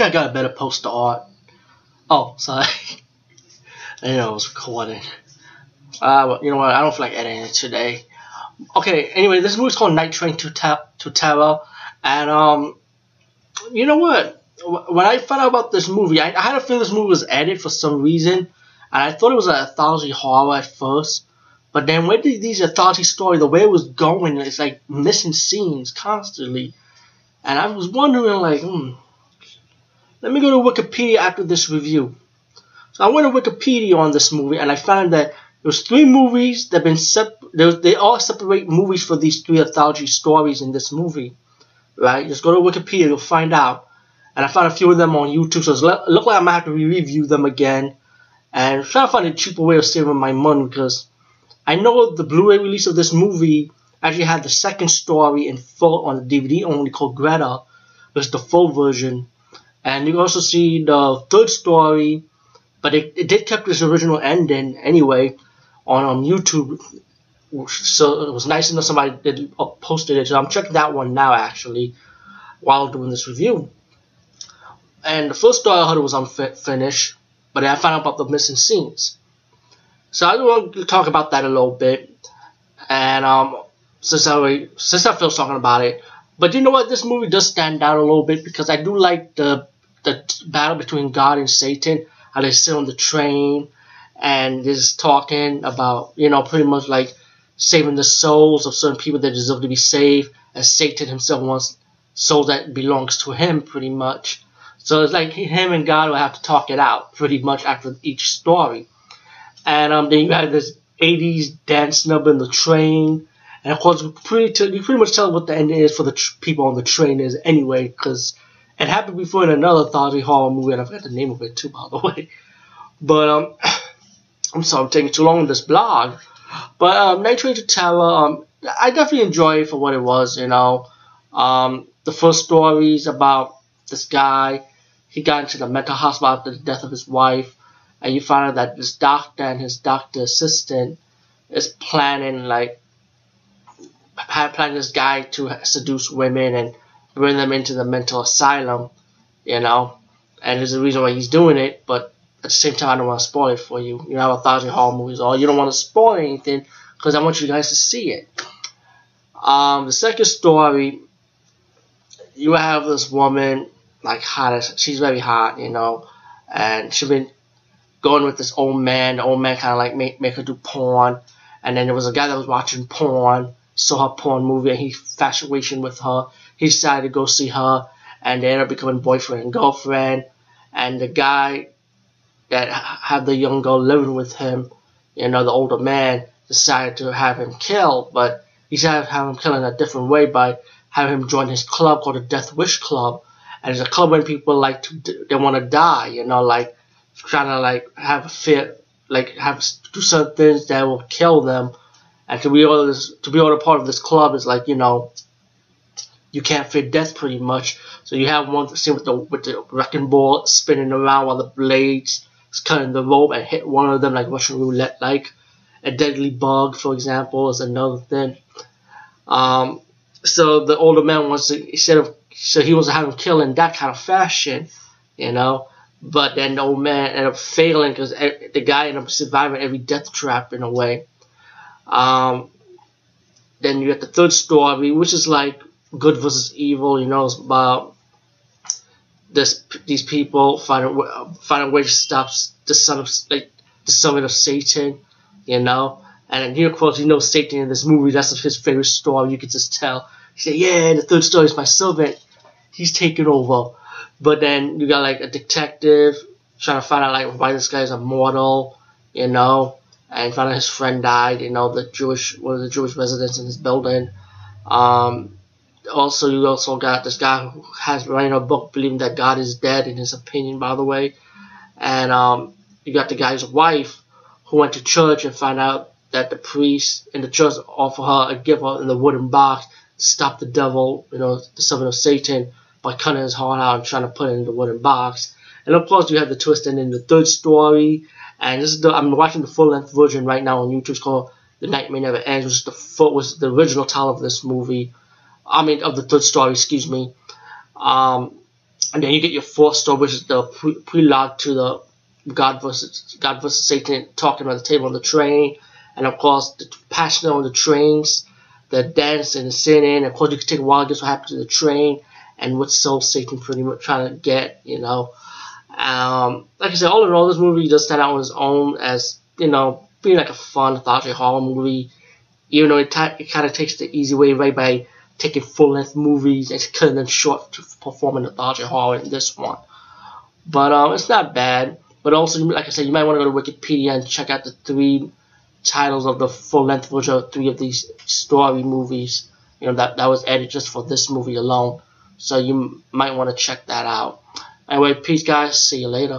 I got a better poster art. Oh, sorry. I know I was recording. Uh, you know what? I don't feel like editing it today. Okay. Anyway, this movie's called Night Train to Ta- to Terror, and um, you know what? When I found out about this movie, I, I had a feeling this movie was edited for some reason, and I thought it was an anthology horror at first. But then when these anthology story, the way it was going, it's like missing scenes constantly. And I was wondering, like, hmm, let me go to Wikipedia after this review. So I went to Wikipedia on this movie, and I found that there was three movies that have been sep- they all separate movies for these three anthology stories in this movie. Right? Just go to Wikipedia, you'll find out. And I found a few of them on YouTube, so it look like I might have to re-review them again. And try to find a cheaper way of saving my money because I know the Blu-ray release of this movie actually had the second story in full on the DVD only called Gretta, which is the full version. And you can also see the third story, but it, it did keep its original ending anyway on um, YouTube. So it was nice enough somebody did uh, posted it. So I'm checking that one now actually while doing this review. And the first story I heard was unfinished, but I found out about the missing scenes. So I want to talk about that a little bit. And um, since I since I feel talking about it, but you know what, this movie does stand out a little bit because I do like the the battle between God and Satan. How they sit on the train and just talking about you know pretty much like saving the souls of certain people that deserve to be saved, as Satan himself wants soul that belongs to him pretty much. So it's like him and God will have to talk it out pretty much after each story. And um, then you have this 80s dance number in the train. And of course, pretty t- you pretty much tell what the ending is for the tr- people on the train is anyway, because it happened before in another Thoughty horror movie, and I forgot the name of it too, by the way. But um, I'm sorry I'm taking too long on this blog. But um, to Terror, um, I definitely enjoy it for what it was. You know, um, the first story is about this guy. He got into the mental hospital after the death of his wife and you find out that this doctor and his doctor assistant is planning like planning this guy to seduce women and bring them into the mental asylum, you know. And there's a reason why he's doing it, but at the same time, I don't want to spoil it for you. You have a thousand horror movies, or you don't want to spoil anything because I want you guys to see it. Um, the second story, you have this woman like hot as she's very hot, you know, and she's been going with this old man. The old man kind of like make, make her do porn. And then there was a guy that was watching porn, saw her porn movie, and he infatuation with her. He decided to go see her, and they ended up becoming boyfriend and girlfriend. And the guy that had the young girl living with him, you know, the older man, decided to have him killed, but he decided to have him killed in a different way by having him join his club called the Death Wish Club. And it's a club where people like to, they want to die, you know, like trying to like have a fit, like have do certain things that will kill them, and to be all this, to be all a part of this club is like you know, you can't fear death pretty much. So you have one scene with the with the wrecking ball spinning around while the blades cutting the rope and hit one of them like Russian roulette, like a deadly bug, for example, is another thing. Um, so the older man wants to instead of so he wants to have him kill in that kind of fashion, you know. But then the old man ended up failing because the guy ended up surviving every death trap in a way. Um, then you get the third story, which is like good versus evil. You know, about this these people finding finding ways to stop the son of like the son of Satan. You know, and then of course you know Satan in this movie. That's his favorite story. You can just tell. He said, "Yeah, the third story is my servant. He's taking over." But then you got like a detective trying to find out like why this guy guy's immortal, you know, and out his friend died, you know, the Jewish one of the Jewish residents in his building. Um, also, you also got this guy who has writing a book believing that God is dead, in his opinion, by the way. And um, you got the guy's wife who went to church and found out that the priest in the church offered her a gift in the wooden box to stop the devil, you know, the son of Satan by cutting his heart out and trying to put it in the wooden box. And of course, you have the twist in the third story. And this is the I'm watching the full length version right now on YouTube. It's called The Nightmare Never Ends, which is the was the original title of this movie. I mean, of the third story, excuse me. Um, and then you get your fourth story, which is the pre- prelogue to the God versus God versus Satan talking about the table on the train, and of course the passion on the trains, the dance and the singing. Of course, you can take a while to guess what happened to the train and what soul Satan pretty much trying to get. You know, um, like I said, all in all, this movie does stand out on its own as you know being like a fun anthology horror movie. Even though it, t- it kind of takes the easy way right by taking full length movies and cutting them short to perform an anthology hall in this one. But um, it's not bad. But also, like I said, you might want to go to Wikipedia and check out the three titles of the full length version of three of these story movies. You know that that was added just for this movie alone. So you might want to check that out. Anyway, peace, guys. See you later.